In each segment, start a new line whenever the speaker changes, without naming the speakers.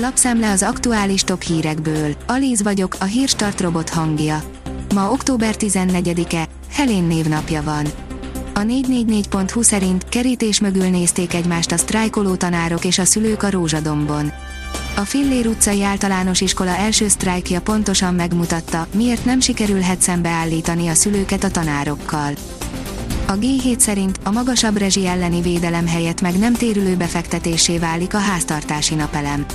Lapszemle az aktuális top hírekből. Alíz vagyok, a hírstart robot hangja. Ma október 14-e, Helén névnapja van. A 444.hu szerint kerítés mögül nézték egymást a sztrájkoló tanárok és a szülők a Rózsadombon. A Fillér utcai általános iskola első sztrájkja pontosan megmutatta, miért nem sikerülhet szembeállítani a szülőket a tanárokkal. A G7 szerint a magasabb rezsi elleni védelem helyett meg nem térülő befektetésé válik a háztartási napelem.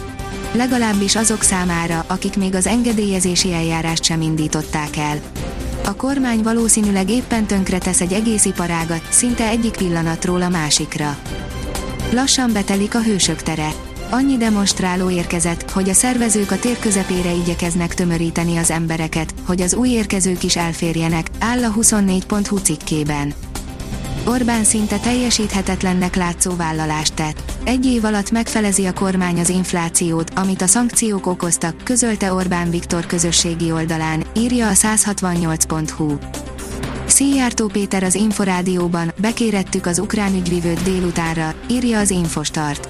Legalábbis azok számára, akik még az engedélyezési eljárást sem indították el. A kormány valószínűleg éppen tönkre tesz egy egész iparágat, szinte egyik pillanatról a másikra. Lassan betelik a hősök tere. Annyi demonstráló érkezett, hogy a szervezők a tér közepére igyekeznek tömöríteni az embereket, hogy az új érkezők is elférjenek, áll a 24.hu cikkében. Orbán szinte teljesíthetetlennek látszó vállalást tett. Egy év alatt megfelezi a kormány az inflációt, amit a szankciók okoztak, közölte Orbán Viktor közösségi oldalán, írja a 168.hu. Szijjártó Péter az Inforádióban, bekérettük az ukrán ügyvivőt délutánra, írja az Infostart.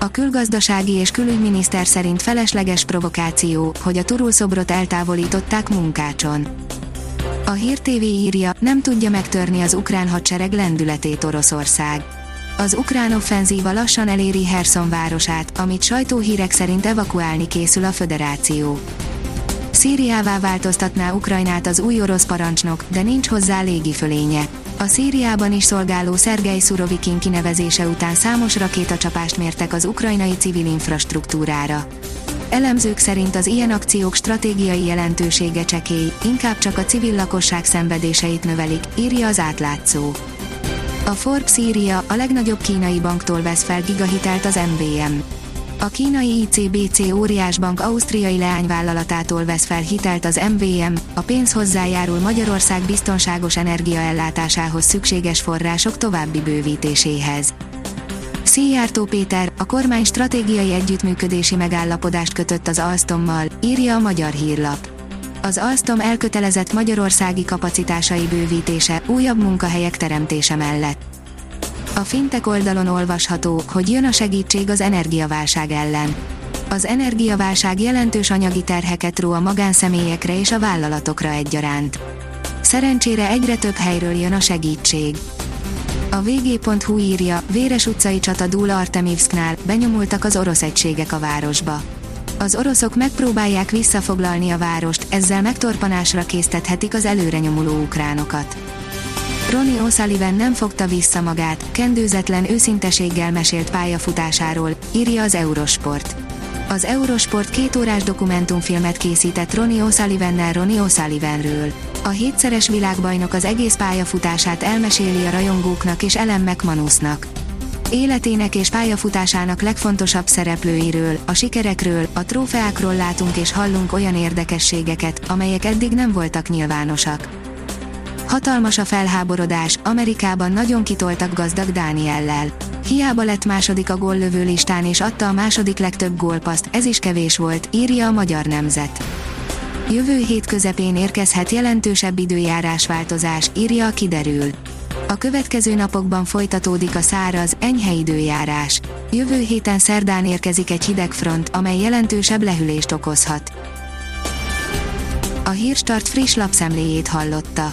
A külgazdasági és külügyminiszter szerint felesleges provokáció, hogy a turulszobrot eltávolították munkácson. A Hír TV írja, nem tudja megtörni az ukrán hadsereg lendületét Oroszország. Az ukrán offenzíva lassan eléri Herson városát, amit sajtóhírek szerint evakuálni készül a föderáció. Szíriává változtatná Ukrajnát az új orosz parancsnok, de nincs hozzá légifölénye. A Szíriában is szolgáló Szergej Szurovikin kinevezése után számos rakétacsapást mértek az ukrajnai civil infrastruktúrára. Elemzők szerint az ilyen akciók stratégiai jelentősége csekély, inkább csak a civil lakosság szenvedéseit növelik, írja az átlátszó. A Forbes írja, a legnagyobb kínai banktól vesz fel gigahitelt az MVM. A kínai ICBC óriásbank ausztriai leányvállalatától vesz fel hitelt az MVM, a pénz hozzájárul Magyarország biztonságos energiaellátásához szükséges források további bővítéséhez. Szijjártó Péter, a kormány stratégiai együttműködési megállapodást kötött az Alstommal, írja a Magyar Hírlap. Az Alstom elkötelezett magyarországi kapacitásai bővítése, újabb munkahelyek teremtése mellett. A fintek oldalon olvasható, hogy jön a segítség az energiaválság ellen. Az energiaválság jelentős anyagi terheket ró a magánszemélyekre és a vállalatokra egyaránt. Szerencsére egyre több helyről jön a segítség. A vg.hu írja, véres utcai csata dúl Artemivsknál, benyomultak az orosz egységek a városba. Az oroszok megpróbálják visszafoglalni a várost, ezzel megtorpanásra késztethetik az előre nyomuló ukránokat. Ronnie O'Sullivan nem fogta vissza magát, kendőzetlen őszinteséggel mesélt pályafutásáról, írja az Eurosport. Az Eurosport két órás dokumentumfilmet készített Ronnie O'Sullivannel Ronnie O'Sullivanről. A hétszeres világbajnok az egész pályafutását elmeséli a rajongóknak és Ellen McManusnak. Életének és pályafutásának legfontosabb szereplőiről, a sikerekről, a trófeákról látunk és hallunk olyan érdekességeket, amelyek eddig nem voltak nyilvánosak. Hatalmas a felháborodás, Amerikában nagyon kitoltak gazdag Dániellel. Hiába lett második a góllövő listán és adta a második legtöbb gólpaszt, ez is kevés volt, írja a Magyar Nemzet. Jövő hét közepén érkezhet jelentősebb időjárás változás, írja a kiderül. A következő napokban folytatódik a száraz, enyhe időjárás. Jövő héten szerdán érkezik egy hideg front, amely jelentősebb lehűlést okozhat. A Hírstart friss lapszemléjét hallotta.